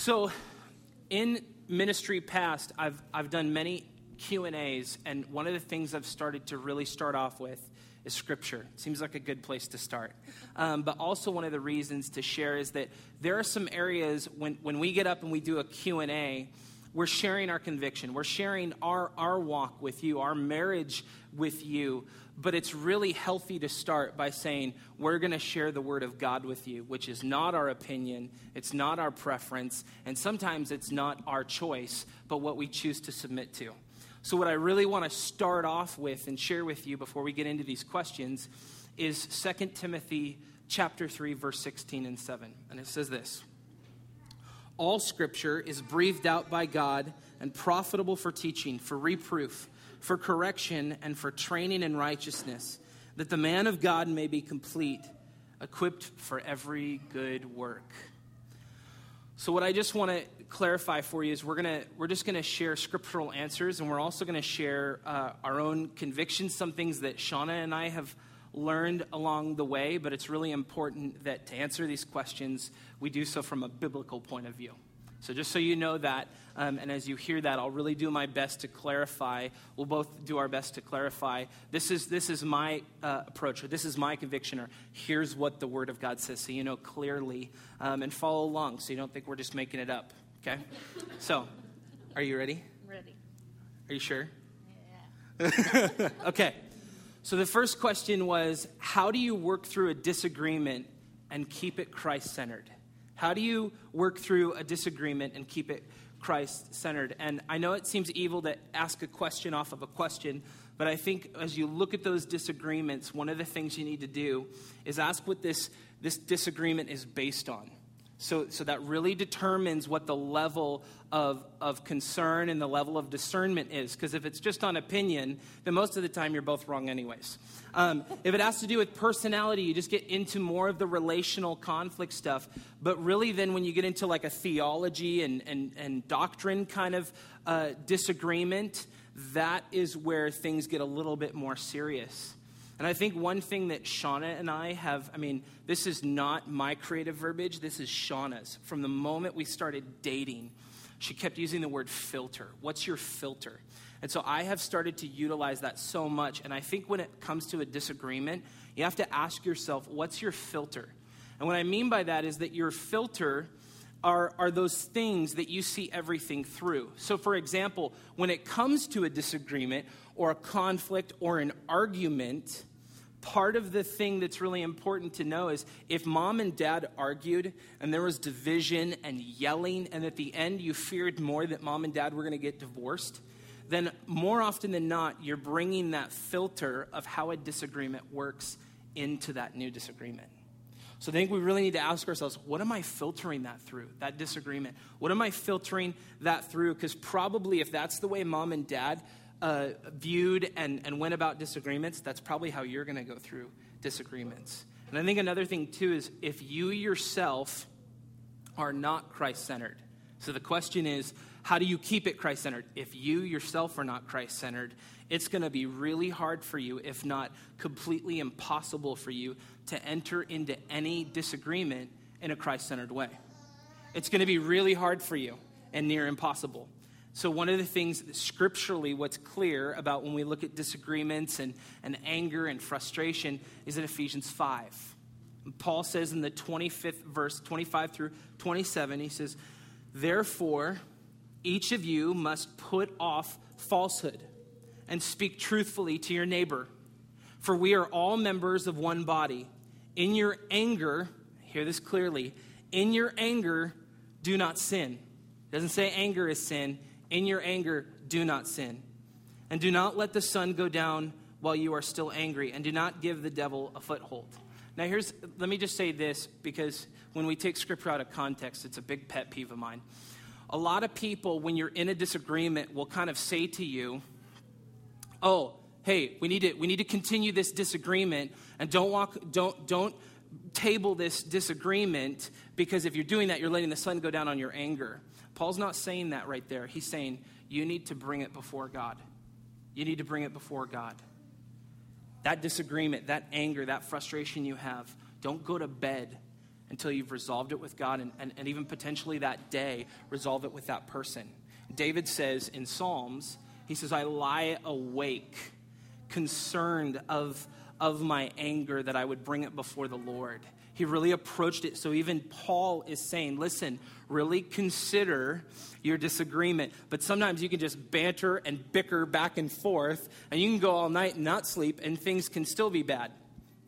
So, in ministry past, I've, I've done many Q&As, and one of the things I've started to really start off with is scripture. Seems like a good place to start. Um, but also one of the reasons to share is that there are some areas when, when we get up and we do a Q&A, we're sharing our conviction. We're sharing our, our walk with you, our marriage with you. But it's really healthy to start by saying, we're going to share the word of God with you, which is not our opinion, it's not our preference, and sometimes it's not our choice, but what we choose to submit to. So, what I really want to start off with and share with you before we get into these questions is 2 Timothy chapter 3 verse 16 and 7. And it says this: All scripture is breathed out by God and profitable for teaching, for reproof, for correction, and for training in righteousness, that the man of God may be complete, equipped for every good work. So, what I just want to clarify for you is we're gonna we're just gonna share scriptural answers, and we're also gonna share uh, our own convictions, some things that Shauna and I have learned along the way. But it's really important that to answer these questions, we do so from a biblical point of view. So, just so you know that, um, and as you hear that, I'll really do my best to clarify. We'll both do our best to clarify. This is, this is my uh, approach, or this is my conviction, or here's what the Word of God says, so you know clearly um, and follow along so you don't think we're just making it up. Okay? So, are you ready? Ready. Are you sure? Yeah. okay. So, the first question was How do you work through a disagreement and keep it Christ centered? How do you work through a disagreement and keep it Christ centered? And I know it seems evil to ask a question off of a question, but I think as you look at those disagreements, one of the things you need to do is ask what this, this disagreement is based on. So, so that really determines what the level of, of concern and the level of discernment is. Because if it's just on opinion, then most of the time you're both wrong, anyways. Um, if it has to do with personality, you just get into more of the relational conflict stuff. But really, then when you get into like a theology and, and, and doctrine kind of uh, disagreement, that is where things get a little bit more serious. And I think one thing that Shauna and I have, I mean, this is not my creative verbiage, this is Shauna's. From the moment we started dating, she kept using the word filter. What's your filter? And so I have started to utilize that so much. And I think when it comes to a disagreement, you have to ask yourself, what's your filter? And what I mean by that is that your filter are, are those things that you see everything through. So, for example, when it comes to a disagreement or a conflict or an argument, part of the thing that's really important to know is if mom and dad argued and there was division and yelling, and at the end you feared more that mom and dad were going to get divorced, then more often than not, you're bringing that filter of how a disagreement works into that new disagreement. So I think we really need to ask ourselves what am I filtering that through, that disagreement? What am I filtering that through? Because probably if that's the way mom and dad uh, viewed and, and went about disagreements, that's probably how you're going to go through disagreements. And I think another thing, too, is if you yourself are not Christ centered. So the question is, how do you keep it Christ centered? If you yourself are not Christ centered, it's going to be really hard for you, if not completely impossible for you, to enter into any disagreement in a Christ centered way. It's going to be really hard for you and near impossible. So, one of the things scripturally, what's clear about when we look at disagreements and, and anger and frustration is in Ephesians 5. Paul says in the 25th verse, 25 through 27, he says, Therefore, each of you must put off falsehood and speak truthfully to your neighbor, for we are all members of one body. In your anger, hear this clearly, in your anger, do not sin. It doesn't say anger is sin in your anger, do not sin. And do not let the sun go down while you are still angry, and do not give the devil a foothold. Now, here's, let me just say this because when we take scripture out of context, it's a big pet peeve of mine. A lot of people, when you're in a disagreement, will kind of say to you, Oh, hey, we need to, we need to continue this disagreement and don't walk, don't, don't table this disagreement because if you're doing that, you're letting the sun go down on your anger. Paul's not saying that right there. He's saying you need to bring it before God. You need to bring it before God. That disagreement, that anger, that frustration you have, don't go to bed until you've resolved it with God and, and, and even potentially that day, resolve it with that person. David says in Psalms, he says, I lie awake, concerned of, of my anger that I would bring it before the Lord. He really approached it. So even Paul is saying, listen, really consider your disagreement. But sometimes you can just banter and bicker back and forth, and you can go all night and not sleep, and things can still be bad.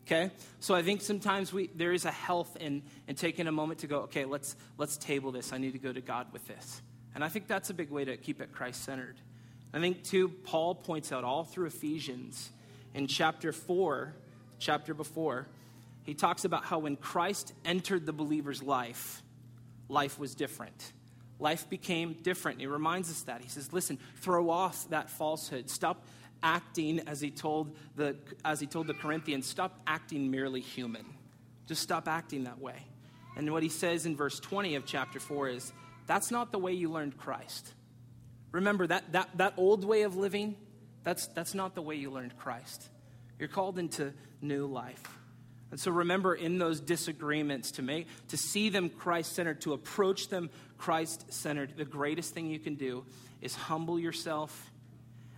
Okay? So I think sometimes we there is a health in, in taking a moment to go, okay, let's let's table this. I need to go to God with this. And I think that's a big way to keep it Christ centered. I think too, Paul points out all through Ephesians in chapter four, chapter before, he talks about how when Christ entered the believer's life, life was different. Life became different. He reminds us that. He says, listen, throw off that falsehood. Stop acting as he told the as he told the Corinthians, stop acting merely human. Just stop acting that way. And what he says in verse 20 of chapter 4 is, that's not the way you learned Christ. Remember that that, that old way of living, that's that's not the way you learned Christ. You're called into new life. And so remember in those disagreements to make to see them Christ-centered, to approach them Christ-centered, the greatest thing you can do is humble yourself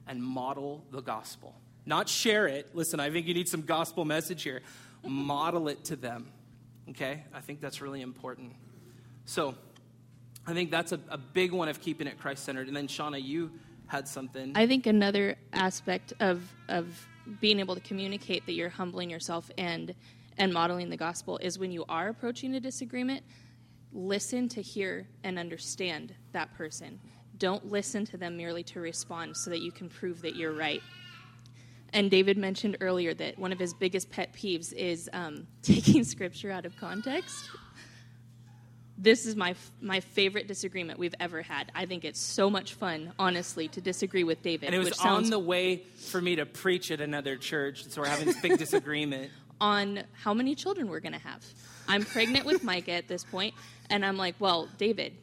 and model the gospel. Not share it. Listen, I think you need some gospel message here. model it to them. Okay? I think that's really important. So, I think that's a, a big one of keeping it Christ centered. And then, Shauna, you had something. I think another aspect of, of being able to communicate that you're humbling yourself and and modeling the gospel is when you are approaching a disagreement, listen to hear and understand that person. Don't listen to them merely to respond so that you can prove that you're right. And David mentioned earlier that one of his biggest pet peeves is um, taking scripture out of context. This is my my favorite disagreement we've ever had. I think it's so much fun, honestly, to disagree with David. And it was which sounds on the way for me to preach at another church, so we're having this big disagreement. On how many children we're going to have. I'm pregnant with Micah at this point, and I'm like, well, David,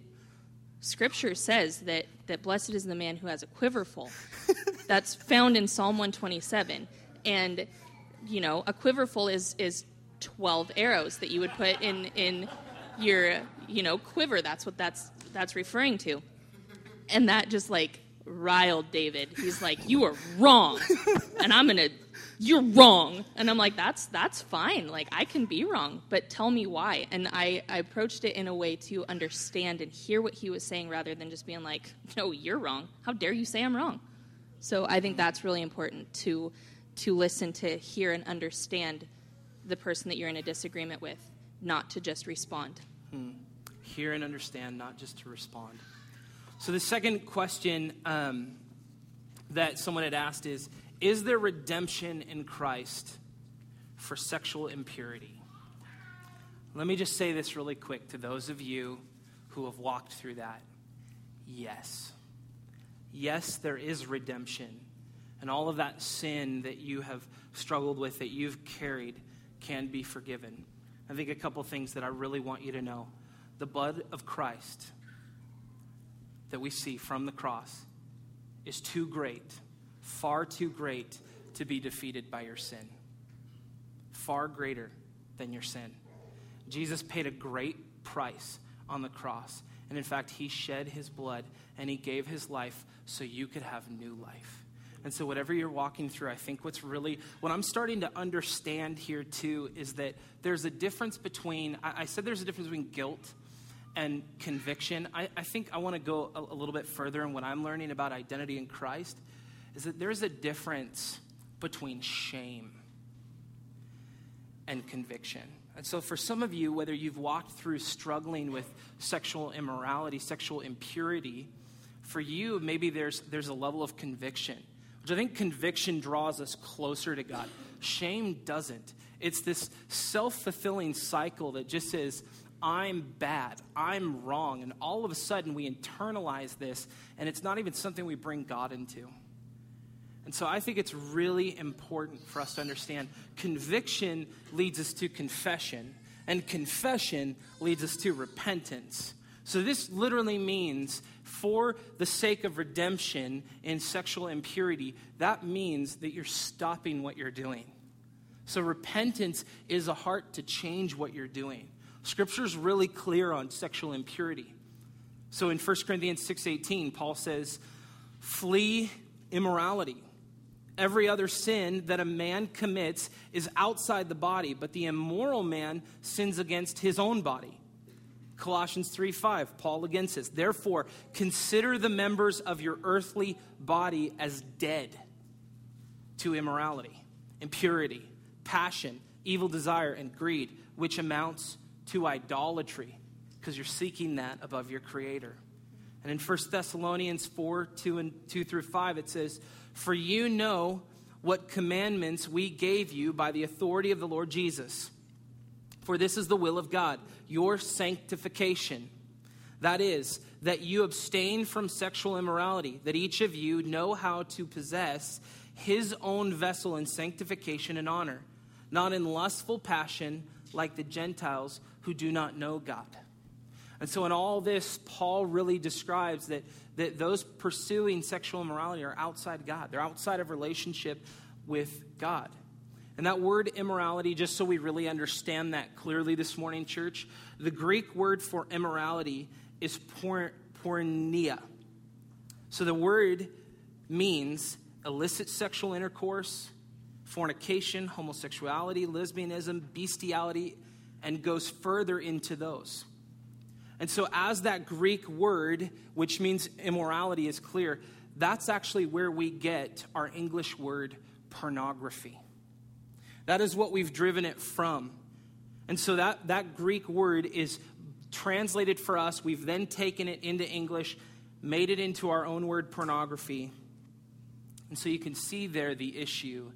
Scripture says that that blessed is the man who has a quiver full. That's found in Psalm 127, and you know, a quiver full is is 12 arrows that you would put in in your you know quiver. That's what that's that's referring to, and that just like riled David. He's like, "You are wrong," and I'm gonna you're wrong. And i'm like that's that's fine. Like i can be wrong but tell me why. And I, I approached it in a way to understand and hear what he was saying rather than just being like no you're wrong. How dare you say i'm wrong? So i think that's really important to to listen to hear and understand the person that you're in a disagreement with not to just respond. Hmm. hear and understand not just to respond. So the second question um, that someone had asked is is there redemption in Christ for sexual impurity? Let me just say this really quick to those of you who have walked through that. Yes. Yes, there is redemption. And all of that sin that you have struggled with, that you've carried, can be forgiven. I think a couple things that I really want you to know. The blood of Christ that we see from the cross is too great far too great to be defeated by your sin. Far greater than your sin. Jesus paid a great price on the cross. And in fact, he shed his blood and he gave his life so you could have new life. And so, whatever you're walking through, I think what's really, what I'm starting to understand here too is that there's a difference between, I, I said there's a difference between guilt and conviction. I, I think I want to go a, a little bit further in what I'm learning about identity in Christ is that there's a difference between shame and conviction. And so, for some of you, whether you've walked through struggling with sexual immorality, sexual impurity, for you, maybe there's, there's a level of conviction, which I think conviction draws us closer to God. Shame doesn't. It's this self fulfilling cycle that just says, I'm bad, I'm wrong. And all of a sudden, we internalize this, and it's not even something we bring God into. And so I think it's really important for us to understand conviction leads us to confession, and confession leads us to repentance. So this literally means for the sake of redemption in sexual impurity, that means that you're stopping what you're doing. So repentance is a heart to change what you're doing. Scripture's really clear on sexual impurity. So in 1 Corinthians 6:18, Paul says, "Flee immorality. Every other sin that a man commits is outside the body, but the immoral man sins against his own body." Colossians 3 5, Paul again says, Therefore, consider the members of your earthly body as dead to immorality, impurity, passion, evil desire, and greed, which amounts to idolatry, because you're seeking that above your Creator. And in 1 Thessalonians 4 2 and 2 through 5, it says, For you know what commandments we gave you by the authority of the Lord Jesus. For this is the will of God, your sanctification. That is, that you abstain from sexual immorality, that each of you know how to possess his own vessel in sanctification and honor, not in lustful passion like the Gentiles who do not know God. And so, in all this, Paul really describes that, that those pursuing sexual immorality are outside God. They're outside of relationship with God. And that word immorality, just so we really understand that clearly this morning, church, the Greek word for immorality is por- porneia. So the word means illicit sexual intercourse, fornication, homosexuality, lesbianism, bestiality, and goes further into those. And so, as that Greek word, which means immorality, is clear, that's actually where we get our English word pornography. That is what we've driven it from. And so that, that Greek word is translated for us. We've then taken it into English, made it into our own word pornography. And so you can see there the issue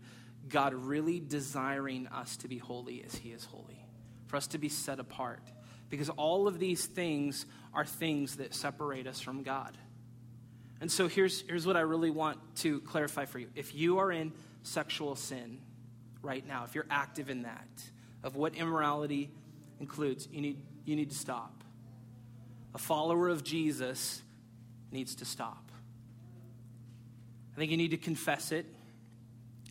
God really desiring us to be holy as He is holy, for us to be set apart. Because all of these things are things that separate us from God. And so here's, here's what I really want to clarify for you. If you are in sexual sin, right now, if you're active in that, of what immorality includes, you need, you need to stop. A follower of Jesus needs to stop. I think you need to confess it,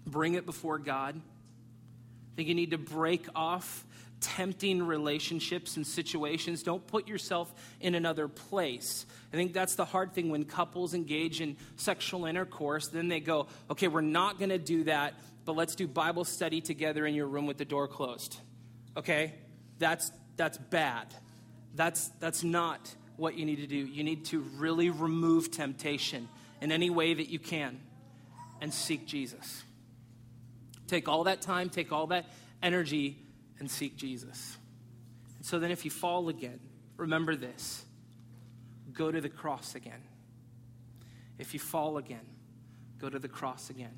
bring it before God. I think you need to break off tempting relationships and situations. Don't put yourself in another place. I think that's the hard thing when couples engage in sexual intercourse. Then they go, okay, we're not going to do that but let's do Bible study together in your room with the door closed. Okay? That's that's bad. That's that's not what you need to do. You need to really remove temptation in any way that you can and seek Jesus. Take all that time, take all that energy and seek Jesus. And so then if you fall again, remember this. Go to the cross again. If you fall again, go to the cross again.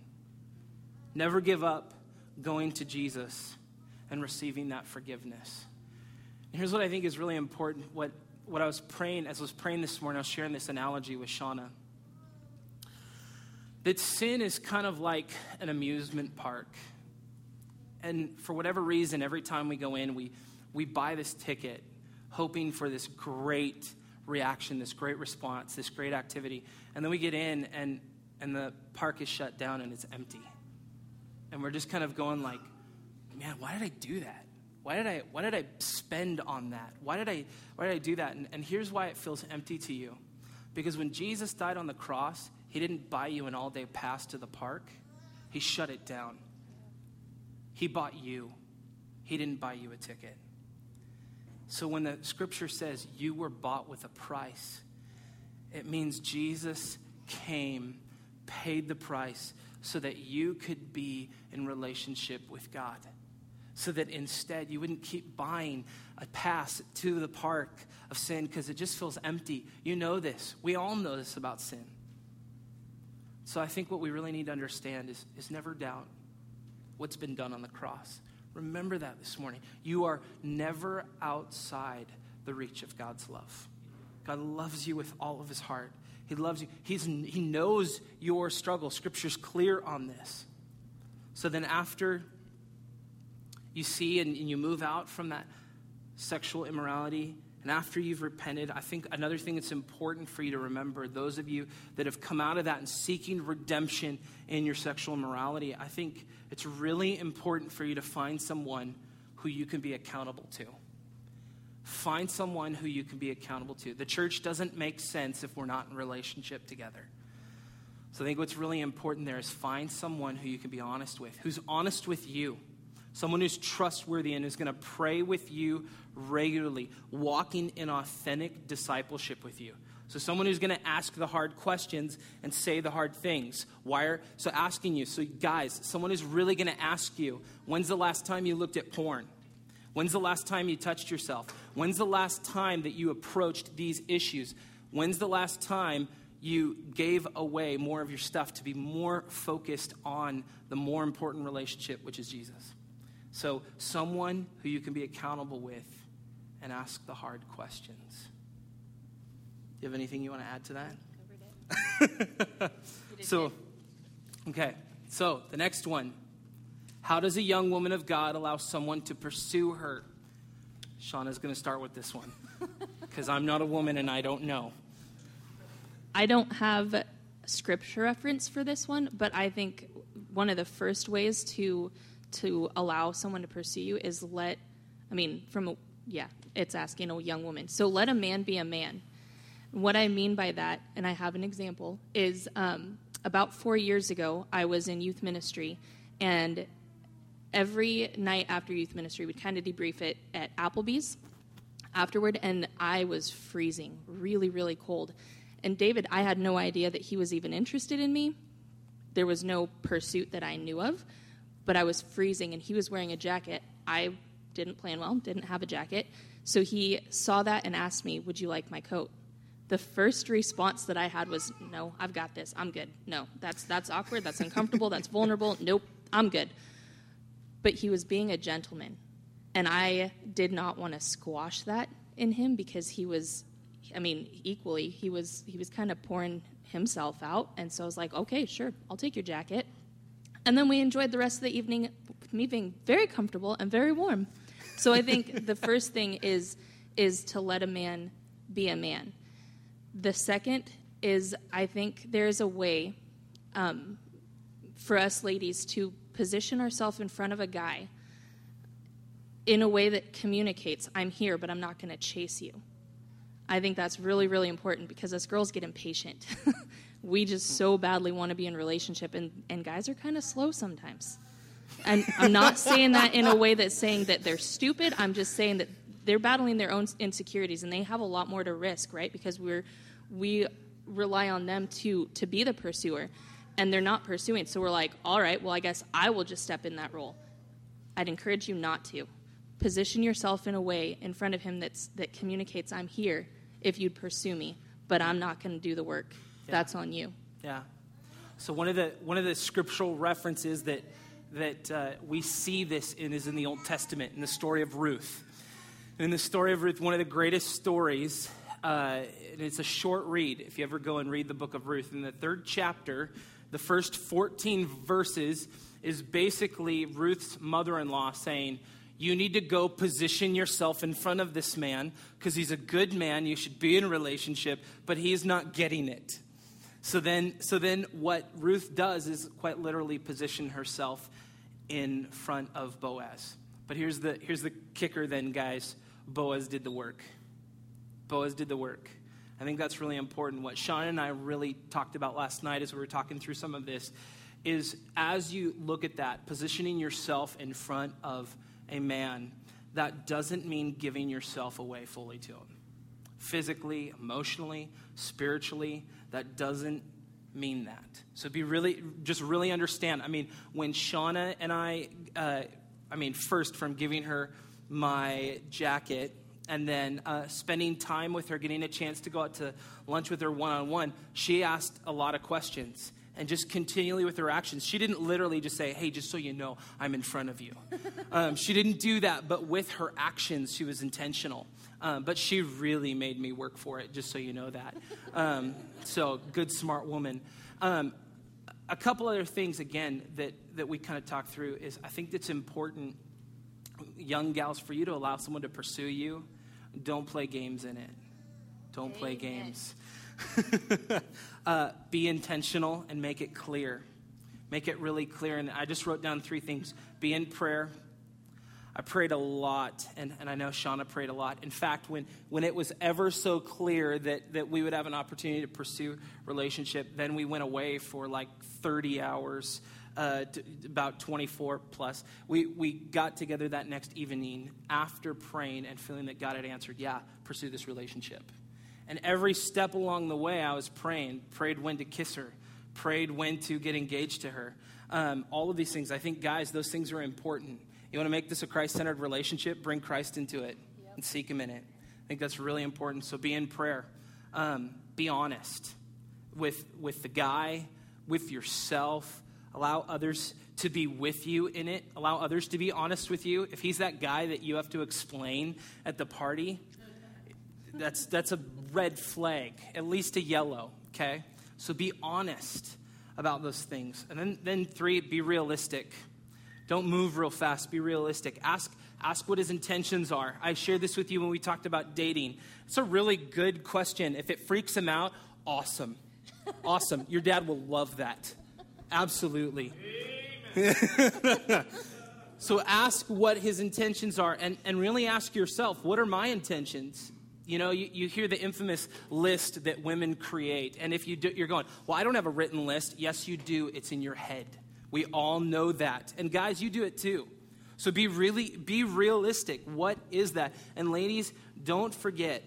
Never give up going to Jesus and receiving that forgiveness. And here's what I think is really important. What, what I was praying, as I was praying this morning, I was sharing this analogy with Shauna. That sin is kind of like an amusement park. And for whatever reason, every time we go in, we, we buy this ticket hoping for this great reaction, this great response, this great activity. And then we get in, and, and the park is shut down and it's empty and we're just kind of going like, man, why did I do that? Why did I, why did I spend on that? Why did I, why did I do that? And, and here's why it feels empty to you. Because when Jesus died on the cross, he didn't buy you an all day pass to the park, he shut it down. He bought you, he didn't buy you a ticket. So when the scripture says you were bought with a price, it means Jesus came, paid the price so that you could be in relationship with God. So that instead you wouldn't keep buying a pass to the park of sin because it just feels empty. You know this. We all know this about sin. So I think what we really need to understand is, is never doubt what's been done on the cross. Remember that this morning. You are never outside the reach of God's love. God loves you with all of his heart. He loves you. He's, he knows your struggle. Scripture's clear on this. So then, after you see and, and you move out from that sexual immorality, and after you've repented, I think another thing that's important for you to remember those of you that have come out of that and seeking redemption in your sexual immorality, I think it's really important for you to find someone who you can be accountable to. Find someone who you can be accountable to. The church doesn't make sense if we're not in relationship together. So I think what's really important there is find someone who you can be honest with, who's honest with you, someone who's trustworthy and who's going to pray with you regularly, walking in authentic discipleship with you. So someone who's going to ask the hard questions and say the hard things. Why are so asking you? So guys, someone who's really going to ask you, when's the last time you looked at porn? When's the last time you touched yourself? When's the last time that you approached these issues? When's the last time you gave away more of your stuff to be more focused on the more important relationship, which is Jesus? So, someone who you can be accountable with and ask the hard questions. Do you have anything you want to add to that? so, okay. So, the next one how does a young woman of God allow someone to pursue her? Shauna's going to start with this one because I'm not a woman and I don't know. I don't have scripture reference for this one, but I think one of the first ways to to allow someone to pursue you is let I mean from a yeah, it's asking a young woman. So let a man be a man. What I mean by that, and I have an example, is um, about four years ago, I was in youth ministry, and every night after youth ministry, we'd kind of debrief it at Applebee's afterward, and I was freezing, really, really cold. And David, I had no idea that he was even interested in me. There was no pursuit that I knew of, but I was freezing, and he was wearing a jacket. I didn't plan well, didn't have a jacket. So he saw that and asked me, Would you like my coat? The first response that I had was, No, I've got this. I'm good. No, that's, that's awkward. That's uncomfortable. that's vulnerable. Nope, I'm good but he was being a gentleman. And I did not want to squash that in him because he was I mean, equally, he was he was kind of pouring himself out, and so I was like, "Okay, sure. I'll take your jacket." And then we enjoyed the rest of the evening me being very comfortable and very warm. So I think the first thing is is to let a man be a man. The second is I think there's a way um, for us ladies to position ourselves in front of a guy in a way that communicates, I'm here, but I'm not going to chase you. I think that's really, really important because us girls get impatient. we just so badly want to be in relationship, and, and guys are kind of slow sometimes. And I'm not saying that in a way that's saying that they're stupid. I'm just saying that they're battling their own insecurities, and they have a lot more to risk, right? Because we're we rely on them to to be the pursuer and they're not pursuing. So we're like, all right, well, I guess I will just step in that role. I'd encourage you not to. Position yourself in a way in front of him that's, that communicates, I'm here if you'd pursue me, but I'm not going to do the work. Yeah. That's on you. Yeah. So one of the, one of the scriptural references that, that uh, we see this in is in the Old Testament, in the story of Ruth. And in the story of Ruth, one of the greatest stories, uh, and it's a short read if you ever go and read the book of Ruth. In the third chapter, the first 14 verses is basically Ruth's mother in law saying, You need to go position yourself in front of this man because he's a good man. You should be in a relationship, but he's not getting it. So then, so then what Ruth does is quite literally position herself in front of Boaz. But here's the, here's the kicker then, guys Boaz did the work. Boaz did the work. I think that's really important. What Shauna and I really talked about last night as we were talking through some of this is as you look at that, positioning yourself in front of a man, that doesn't mean giving yourself away fully to him. Physically, emotionally, spiritually, that doesn't mean that. So be really, just really understand. I mean, when Shauna and I, uh, I mean, first from giving her my jacket and then uh, spending time with her, getting a chance to go out to lunch with her one on one, she asked a lot of questions. And just continually with her actions, she didn't literally just say, Hey, just so you know, I'm in front of you. um, she didn't do that, but with her actions, she was intentional. Um, but she really made me work for it, just so you know that. Um, so, good, smart woman. Um, a couple other things, again, that, that we kind of talked through is I think it's important, young gals, for you to allow someone to pursue you don't play games in it. Don't play games. uh, be intentional and make it clear. Make it really clear. And I just wrote down three things be in prayer. I prayed a lot, and, and I know Shauna prayed a lot. In fact, when, when it was ever so clear that, that we would have an opportunity to pursue relationship, then we went away for like 30 hours, uh, about 24 plus. We, we got together that next evening after praying and feeling that God had answered, yeah, pursue this relationship. And every step along the way, I was praying, prayed when to kiss her, prayed when to get engaged to her. Um, all of these things. I think, guys, those things are important. You want to make this a Christ centered relationship? Bring Christ into it yep. and seek Him in it. I think that's really important. So be in prayer. Um, be honest with, with the guy, with yourself. Allow others to be with you in it. Allow others to be honest with you. If he's that guy that you have to explain at the party, that's, that's a red flag, at least a yellow, okay? So be honest about those things. And then, then three, be realistic. Don't move real fast. Be realistic. Ask, ask what his intentions are. I shared this with you when we talked about dating. It's a really good question. If it freaks him out, awesome. Awesome. Your dad will love that. Absolutely. so ask what his intentions are and, and really ask yourself, what are my intentions? You know, you, you hear the infamous list that women create. And if you do, you're going, well, I don't have a written list. Yes, you do. It's in your head. We all know that. And guys, you do it too. So be really be realistic. What is that? And ladies, don't forget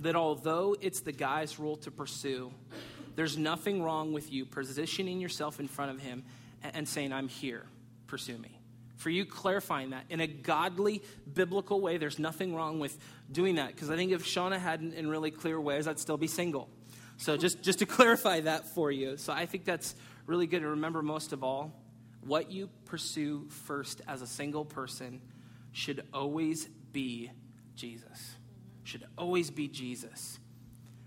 that although it's the guy's role to pursue, there's nothing wrong with you positioning yourself in front of him and saying, I'm here, pursue me for you clarifying that in a godly, biblical way. There's nothing wrong with doing that because I think if Shauna hadn't in really clear ways, I'd still be single. So just, just to clarify that for you. So I think that's really good to remember most of all. What you pursue first as a single person should always be Jesus. Should always be Jesus.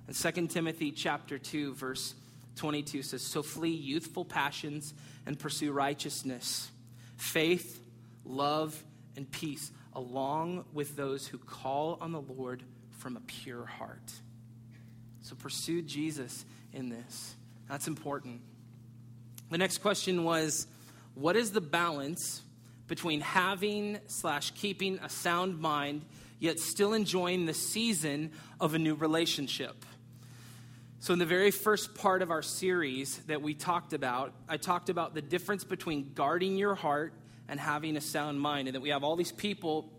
And 2 Timothy chapter 2, verse 22 says, So flee youthful passions and pursue righteousness, faith, love, and peace, along with those who call on the Lord from a pure heart. So pursue Jesus in this. That's important. The next question was what is the balance between having slash keeping a sound mind yet still enjoying the season of a new relationship? So, in the very first part of our series that we talked about, I talked about the difference between guarding your heart and having a sound mind. And that we have all these people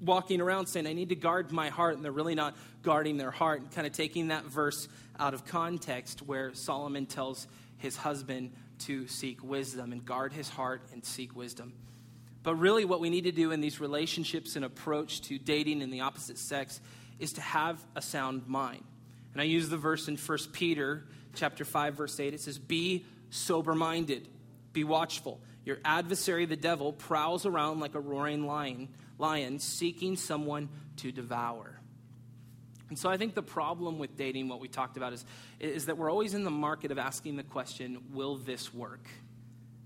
walking around saying, I need to guard my heart, and they're really not guarding their heart, and kind of taking that verse out of context where Solomon tells his husband to seek wisdom and guard his heart and seek wisdom. But really, what we need to do in these relationships and approach to dating in the opposite sex is to have a sound mind. And I use the verse in 1 Peter chapter 5, verse 8. It says, Be sober minded, be watchful. Your adversary, the devil, prowls around like a roaring lion, lion seeking someone to devour. And so I think the problem with dating, what we talked about, is, is that we're always in the market of asking the question, will this work?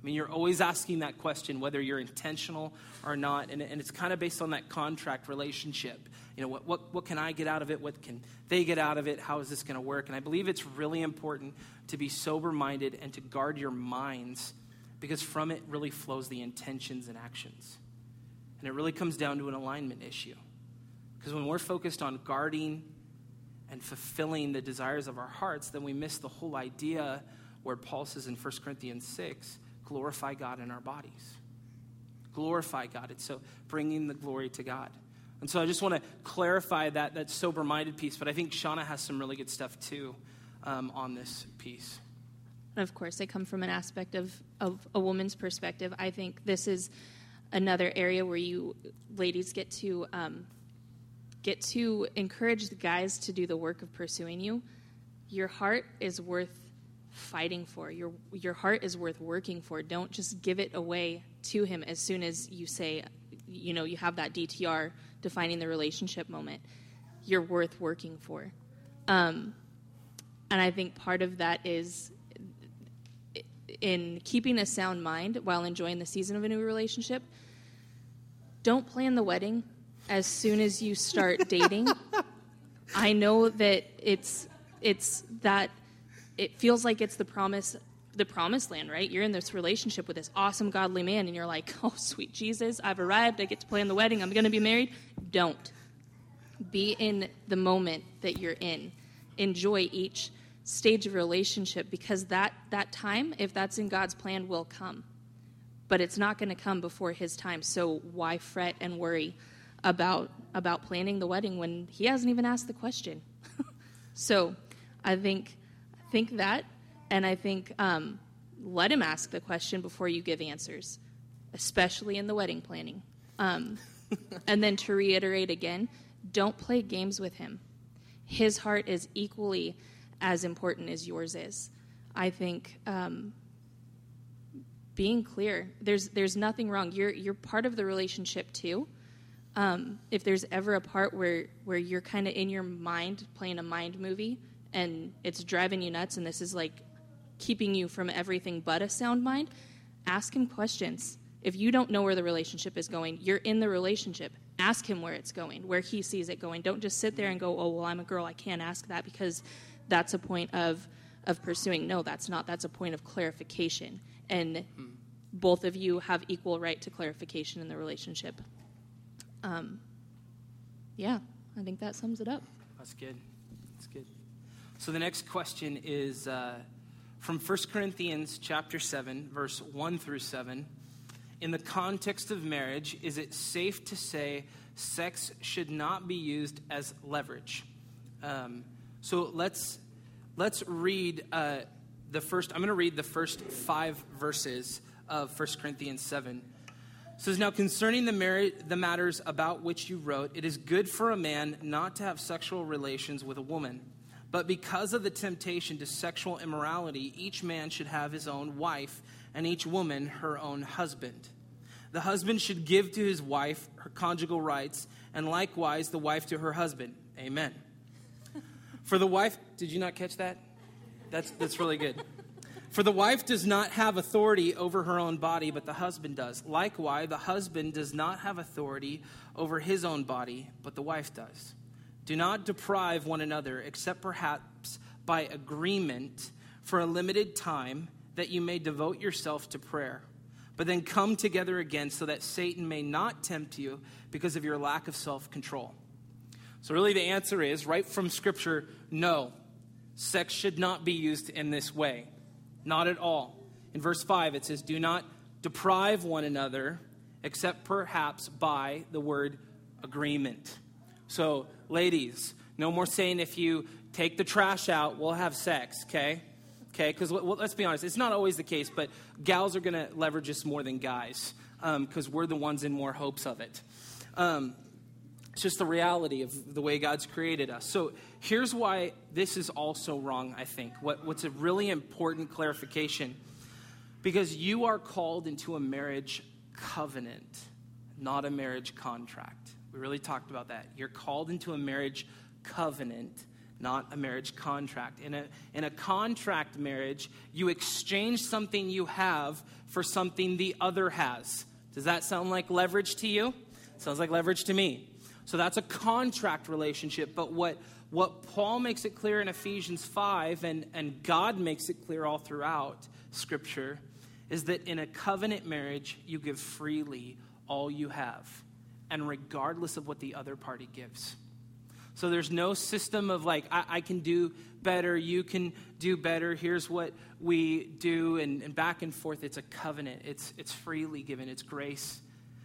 I mean, you're always asking that question, whether you're intentional or not, and, and it's kind of based on that contract relationship. You know, what, what, what can I get out of it? What can they get out of it? How is this going to work? And I believe it's really important to be sober minded and to guard your minds because from it really flows the intentions and actions. And it really comes down to an alignment issue. Because when we're focused on guarding and fulfilling the desires of our hearts, then we miss the whole idea where Paul says in 1 Corinthians 6 glorify God in our bodies. Glorify God. It's so bringing the glory to God. And so I just want to clarify that, that sober minded piece, but I think Shauna has some really good stuff too um, on this piece of course, I come from an aspect of, of a woman's perspective. I think this is another area where you ladies get to um, get to encourage the guys to do the work of pursuing you. Your heart is worth fighting for. Your your heart is worth working for. Don't just give it away to him as soon as you say, you know, you have that DTR defining the relationship moment. You're worth working for. Um, and I think part of that is in keeping a sound mind while enjoying the season of a new relationship, don't plan the wedding as soon as you start dating. I know that it's it's that it feels like it's the promise the promised land, right? You're in this relationship with this awesome godly man, and you're like, oh, sweet Jesus, I've arrived. I get to plan the wedding. I'm going to be married. Don't. Be in the moment that you're in. Enjoy each stage of relationship because that, that time, if that's in God's plan, will come. But it's not going to come before his time. So why fret and worry about, about planning the wedding when he hasn't even asked the question? so I think, think that and I think um, let him ask the question before you give answers, especially in the wedding planning. Um, and then to reiterate again, don't play games with him. His heart is equally as important as yours is. I think um, being clear, there's there's nothing wrong. You're you're part of the relationship too. Um, if there's ever a part where where you're kind of in your mind playing a mind movie and it's driving you nuts, and this is like keeping you from everything but a sound mind, ask him questions. If you don't know where the relationship is going, you're in the relationship. Ask him where it's going, where he sees it going. Don't just sit there and go, "Oh, well, I'm a girl, I can't ask that," because that's a point of of pursuing. No, that's not. That's a point of clarification, and both of you have equal right to clarification in the relationship. Um, yeah, I think that sums it up. That's good. That's good. So the next question is. Uh, from 1 Corinthians chapter 7 verse 1 through 7 in the context of marriage is it safe to say sex should not be used as leverage um, so let's let's read uh, the first i'm going to read the first five verses of 1 corinthians 7 it says now concerning the, the matters about which you wrote it is good for a man not to have sexual relations with a woman but because of the temptation to sexual immorality, each man should have his own wife, and each woman her own husband. The husband should give to his wife her conjugal rights, and likewise the wife to her husband. Amen. For the wife, did you not catch that? That's, that's really good. For the wife does not have authority over her own body, but the husband does. Likewise, the husband does not have authority over his own body, but the wife does. Do not deprive one another, except perhaps by agreement for a limited time, that you may devote yourself to prayer. But then come together again so that Satan may not tempt you because of your lack of self control. So, really, the answer is right from Scripture no. Sex should not be used in this way. Not at all. In verse 5, it says, Do not deprive one another, except perhaps by the word agreement. So, ladies, no more saying if you take the trash out, we'll have sex, okay? Okay, because well, let's be honest, it's not always the case, but gals are going to leverage us more than guys because um, we're the ones in more hopes of it. Um, it's just the reality of the way God's created us. So here's why this is also wrong, I think. What, what's a really important clarification because you are called into a marriage covenant, not a marriage contract. We really talked about that. You're called into a marriage covenant, not a marriage contract. In a, in a contract marriage, you exchange something you have for something the other has. Does that sound like leverage to you? Sounds like leverage to me. So that's a contract relationship. But what, what Paul makes it clear in Ephesians 5, and, and God makes it clear all throughout Scripture, is that in a covenant marriage, you give freely all you have and regardless of what the other party gives. So there's no system of like, I, I can do better, you can do better, here's what we do, and, and back and forth. It's a covenant, it's, it's freely given, it's grace.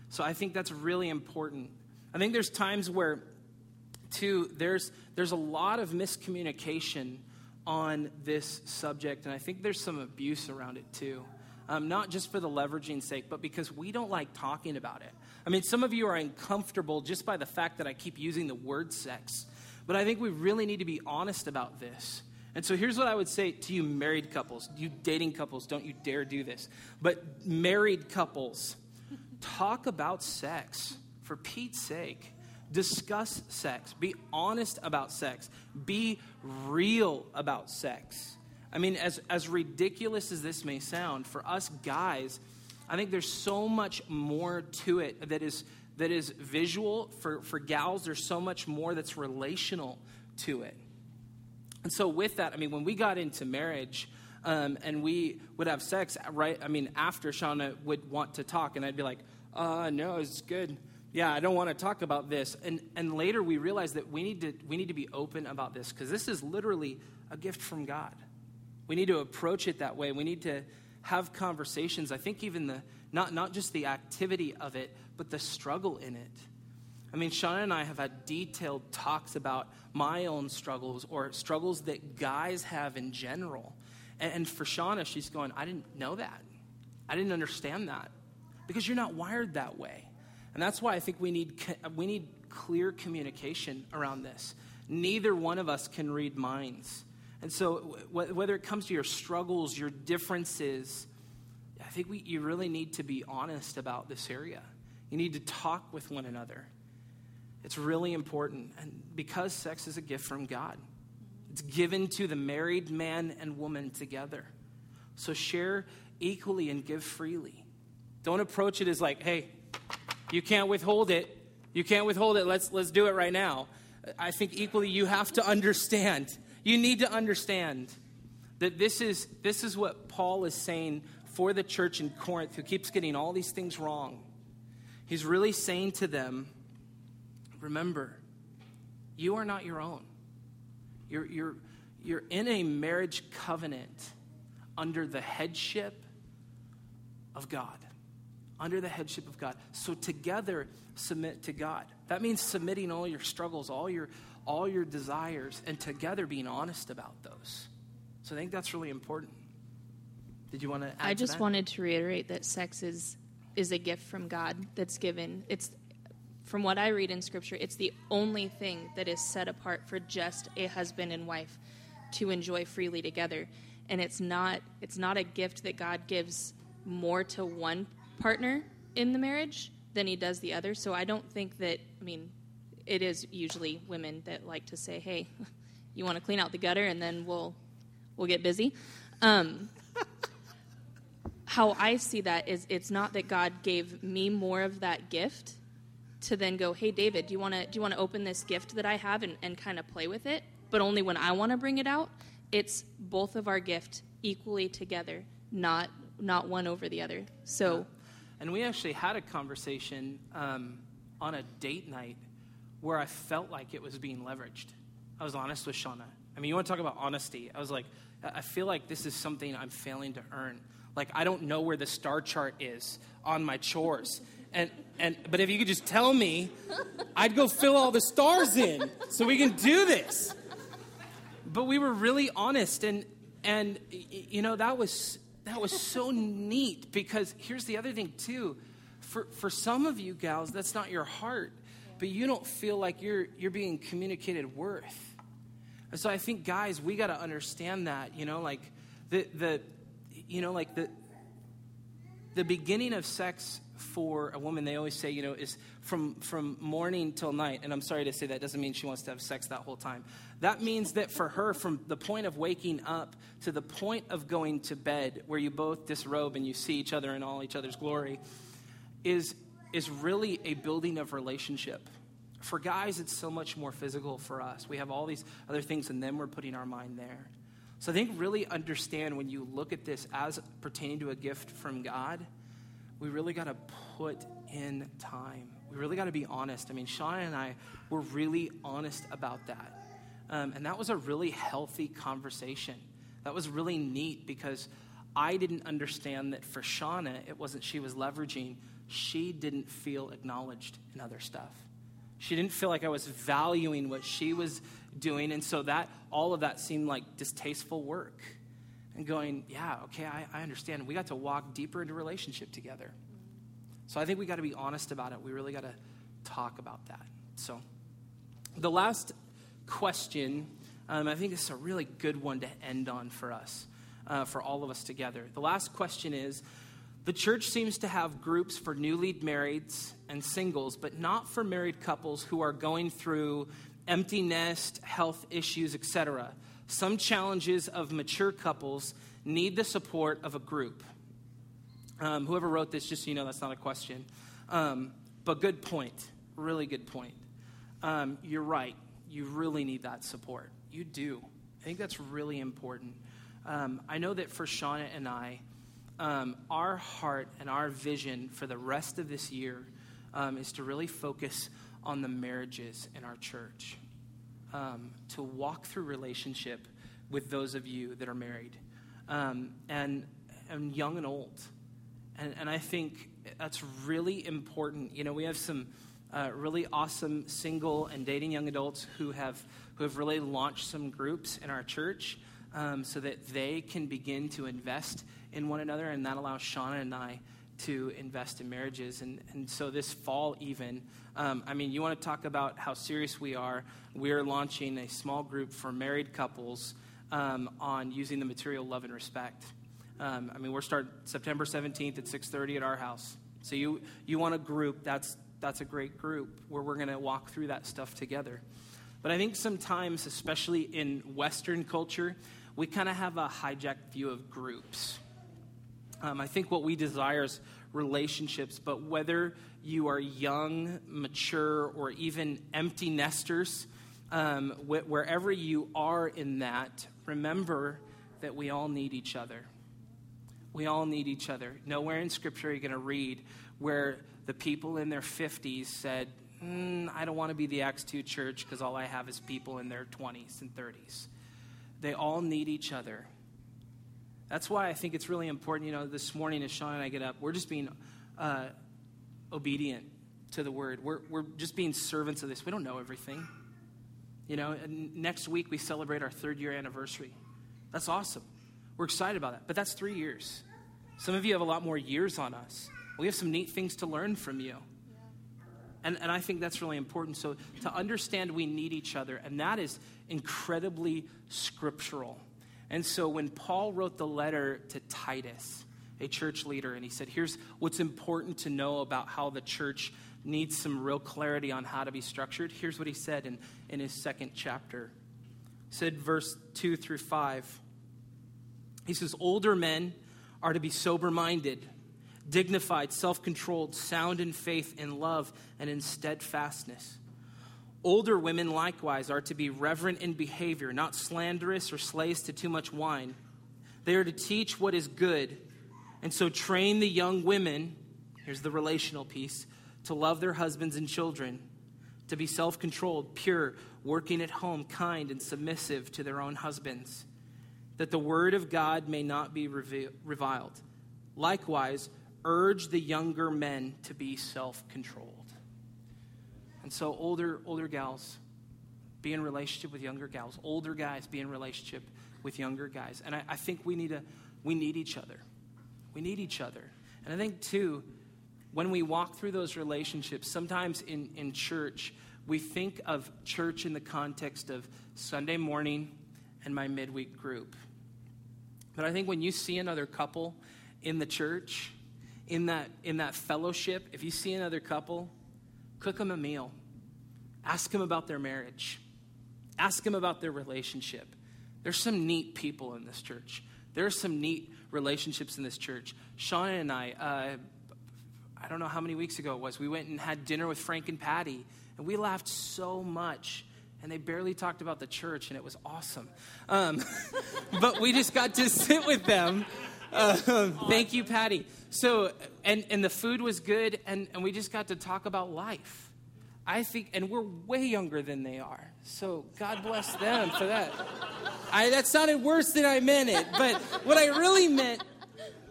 So I think that's really important. I think there's times where, too, there's, there's a lot of miscommunication on this subject, and I think there's some abuse around it, too. Um, not just for the leveraging sake, but because we don't like talking about it. I mean, some of you are uncomfortable just by the fact that I keep using the word sex. But I think we really need to be honest about this. And so here's what I would say to you, married couples. You dating couples, don't you dare do this. But married couples, talk about sex for Pete's sake. Discuss sex. Be honest about sex. Be real about sex. I mean, as, as ridiculous as this may sound, for us guys, I think there's so much more to it that is that is visual. For, for gals, there's so much more that's relational to it. And so, with that, I mean, when we got into marriage, Um, and we would have sex, right? I mean, after Shauna would want to talk, and I'd be like, uh, no, it's good. Yeah, I don't want to talk about this. And, and later we realized that we need to, we need to be open about this because this is literally a gift from God. We need to approach it that way. We need to have conversations. I think even the, not, not just the activity of it, but the struggle in it. I mean, Shauna and I have had detailed talks about my own struggles or struggles that guys have in general. And for Shauna, she's going, I didn't know that. I didn't understand that because you're not wired that way. And that's why I think we need, we need clear communication around this. Neither one of us can read minds. And so, whether it comes to your struggles, your differences, I think we, you really need to be honest about this area. You need to talk with one another. It's really important. And because sex is a gift from God, it's given to the married man and woman together. So share equally and give freely. Don't approach it as like, hey, you can't withhold it. You can't withhold it. Let's, let's do it right now. I think equally you have to understand. You need to understand that this is, this is what Paul is saying for the church in Corinth who keeps getting all these things wrong. He's really saying to them, remember, you are not your own. You're, you're, you're in a marriage covenant under the headship of God. Under the headship of God. So together, submit to God. That means submitting all your struggles, all your, all your desires, and together being honest about those. So I think that's really important. Did you want to I just to wanted to reiterate that sex is is a gift from God that's given. It's from what I read in scripture, it's the only thing that is set apart for just a husband and wife to enjoy freely together. And it's not it's not a gift that God gives more to one partner in the marriage than he does the other. So I don't think that I mean it is usually women that like to say, "Hey, you want to clean out the gutter and then we'll we'll get busy." Um, how I see that is it's not that God gave me more of that gift to then go, hey David, do you want to do you want to open this gift that I have and, and kind of play with it? But only when I want to bring it out. It's both of our gift equally together, not not one over the other. So, and we actually had a conversation um, on a date night where I felt like it was being leveraged. I was honest with Shauna. I mean, you want to talk about honesty? I was like, I feel like this is something I'm failing to earn. Like I don't know where the star chart is on my chores. And, and but if you could just tell me, I'd go fill all the stars in so we can do this. But we were really honest and and you know that was that was so neat because here's the other thing too. For for some of you gals, that's not your heart, but you don't feel like you're you're being communicated worth. And so I think guys, we got to understand that, you know, like the the you know like the the beginning of sex for a woman, they always say, you know, is from, from morning till night. And I'm sorry to say that doesn't mean she wants to have sex that whole time. That means that for her, from the point of waking up to the point of going to bed, where you both disrobe and you see each other in all each other's glory, is, is really a building of relationship. For guys, it's so much more physical for us. We have all these other things, and then we're putting our mind there. So I think really understand when you look at this as pertaining to a gift from God we really got to put in time. We really got to be honest. I mean, Shauna and I were really honest about that. Um, and that was a really healthy conversation. That was really neat because I didn't understand that for Shauna, it wasn't she was leveraging, she didn't feel acknowledged in other stuff. She didn't feel like I was valuing what she was doing. And so that all of that seemed like distasteful work and going, yeah, okay, I, I understand. We got to walk deeper into relationship together. So I think we got to be honest about it. We really got to talk about that. So the last question, um, I think is a really good one to end on for us, uh, for all of us together. The last question is the church seems to have groups for newly marrieds and singles, but not for married couples who are going through empty nest, health issues, etc. Some challenges of mature couples need the support of a group. Um, whoever wrote this, just so you know, that's not a question. Um, but good point. Really good point. Um, you're right. You really need that support. You do. I think that's really important. um, I know that for Shauna and I, um, our heart and our vision for the rest of this year um, is to really focus on the marriages in our church, um, to walk through relationship with those of you that are married, um, and, and young and old. And, and I think that's really important. You know, we have some uh, really awesome single and dating young adults who have, who have really launched some groups in our church um, so that they can begin to invest in one another, and that allows Shauna and I to invest in marriages. And, and so this fall, even, um, I mean, you want to talk about how serious we are. We're launching a small group for married couples um, on using the material love and respect. Um, I mean, we're starting September 17th at 6:30 at our house. So you you want a group? That's that's a great group where we're going to walk through that stuff together. But I think sometimes, especially in Western culture, we kind of have a hijacked view of groups. Um, I think what we desire is relationships, but whether you are young, mature, or even empty nesters, um, wh- wherever you are in that, remember that we all need each other. We all need each other. Nowhere in Scripture are you going to read where the people in their 50s said, mm, I don't want to be the Acts 2 church because all I have is people in their 20s and 30s. They all need each other. That's why I think it's really important. You know, this morning as Shauna and I get up, we're just being uh, obedient to the word. We're, we're just being servants of this. We don't know everything. You know, next week we celebrate our third year anniversary. That's awesome. We're excited about that. But that's three years. Some of you have a lot more years on us. We have some neat things to learn from you. And, and I think that's really important. So, to understand we need each other, and that is incredibly scriptural. And so, when Paul wrote the letter to Titus, a church leader, and he said, Here's what's important to know about how the church needs some real clarity on how to be structured. Here's what he said in, in his second chapter. He said, verse 2 through 5. He says, Older men are to be sober minded, dignified, self controlled, sound in faith, in love, and in steadfastness. Older women likewise are to be reverent in behavior, not slanderous or slaves to too much wine. They are to teach what is good, and so train the young women, here's the relational piece, to love their husbands and children, to be self controlled, pure, working at home, kind, and submissive to their own husbands that the word of God may not be reviled. Likewise, urge the younger men to be self controlled. And so, older, older gals, be in relationship with younger gals. Older guys, be in relationship with younger guys. And I, I think we need, a, we need each other. We need each other. And I think, too, when we walk through those relationships, sometimes in, in church, we think of church in the context of Sunday morning and my midweek group. But I think when you see another couple in the church, in that, in that fellowship, if you see another couple, cook them a meal. Ask them about their marriage. Ask them about their relationship. There's some neat people in this church. There are some neat relationships in this church. Shauna and I, uh, I don't know how many weeks ago it was, we went and had dinner with Frank and Patty, and we laughed so much and they barely talked about the church, and it was awesome. Um, but we just got to sit with them. Uh, thank you, Patty. So, and, and the food was good, and, and we just got to talk about life. I think, and we're way younger than they are. So God bless them for that. I, that sounded worse than I meant it, but what I really meant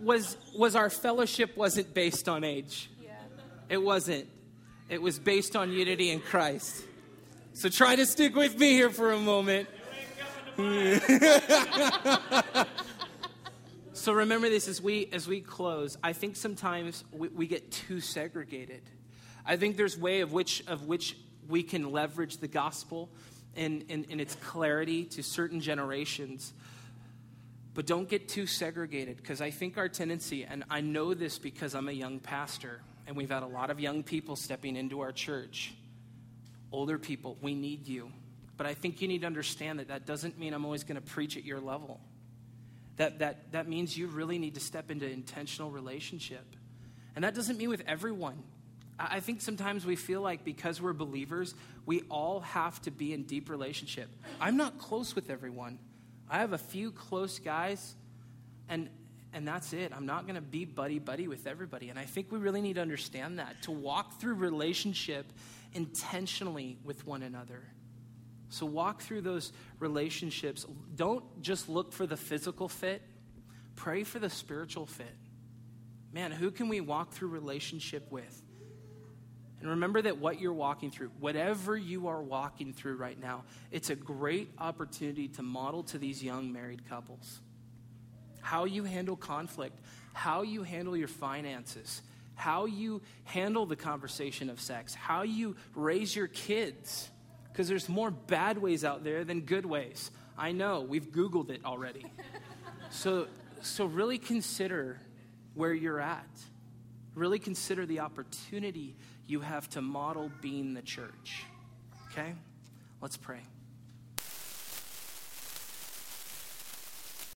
was was our fellowship wasn't based on age. Yeah. It wasn't. It was based on unity in Christ. So try to stick with me here for a moment. so remember this as we as we close. I think sometimes we, we get too segregated. I think there's way of which of which we can leverage the gospel in, in its clarity to certain generations. But don't get too segregated because I think our tendency, and I know this because I'm a young pastor, and we've had a lot of young people stepping into our church older people, we need you. But I think you need to understand that that doesn't mean I'm always going to preach at your level. That, that, that means you really need to step into intentional relationship. And that doesn't mean with everyone. I think sometimes we feel like because we're believers, we all have to be in deep relationship. I'm not close with everyone. I have a few close guys, and and that's it. I'm not going to be buddy buddy with everybody. And I think we really need to understand that to walk through relationship intentionally with one another. So walk through those relationships. Don't just look for the physical fit, pray for the spiritual fit. Man, who can we walk through relationship with? And remember that what you're walking through, whatever you are walking through right now, it's a great opportunity to model to these young married couples how you handle conflict, how you handle your finances, how you handle the conversation of sex, how you raise your kids. Because there's more bad ways out there than good ways. I know, we've Googled it already. so, so really consider where you're at. Really consider the opportunity you have to model being the church. Okay? Let's pray.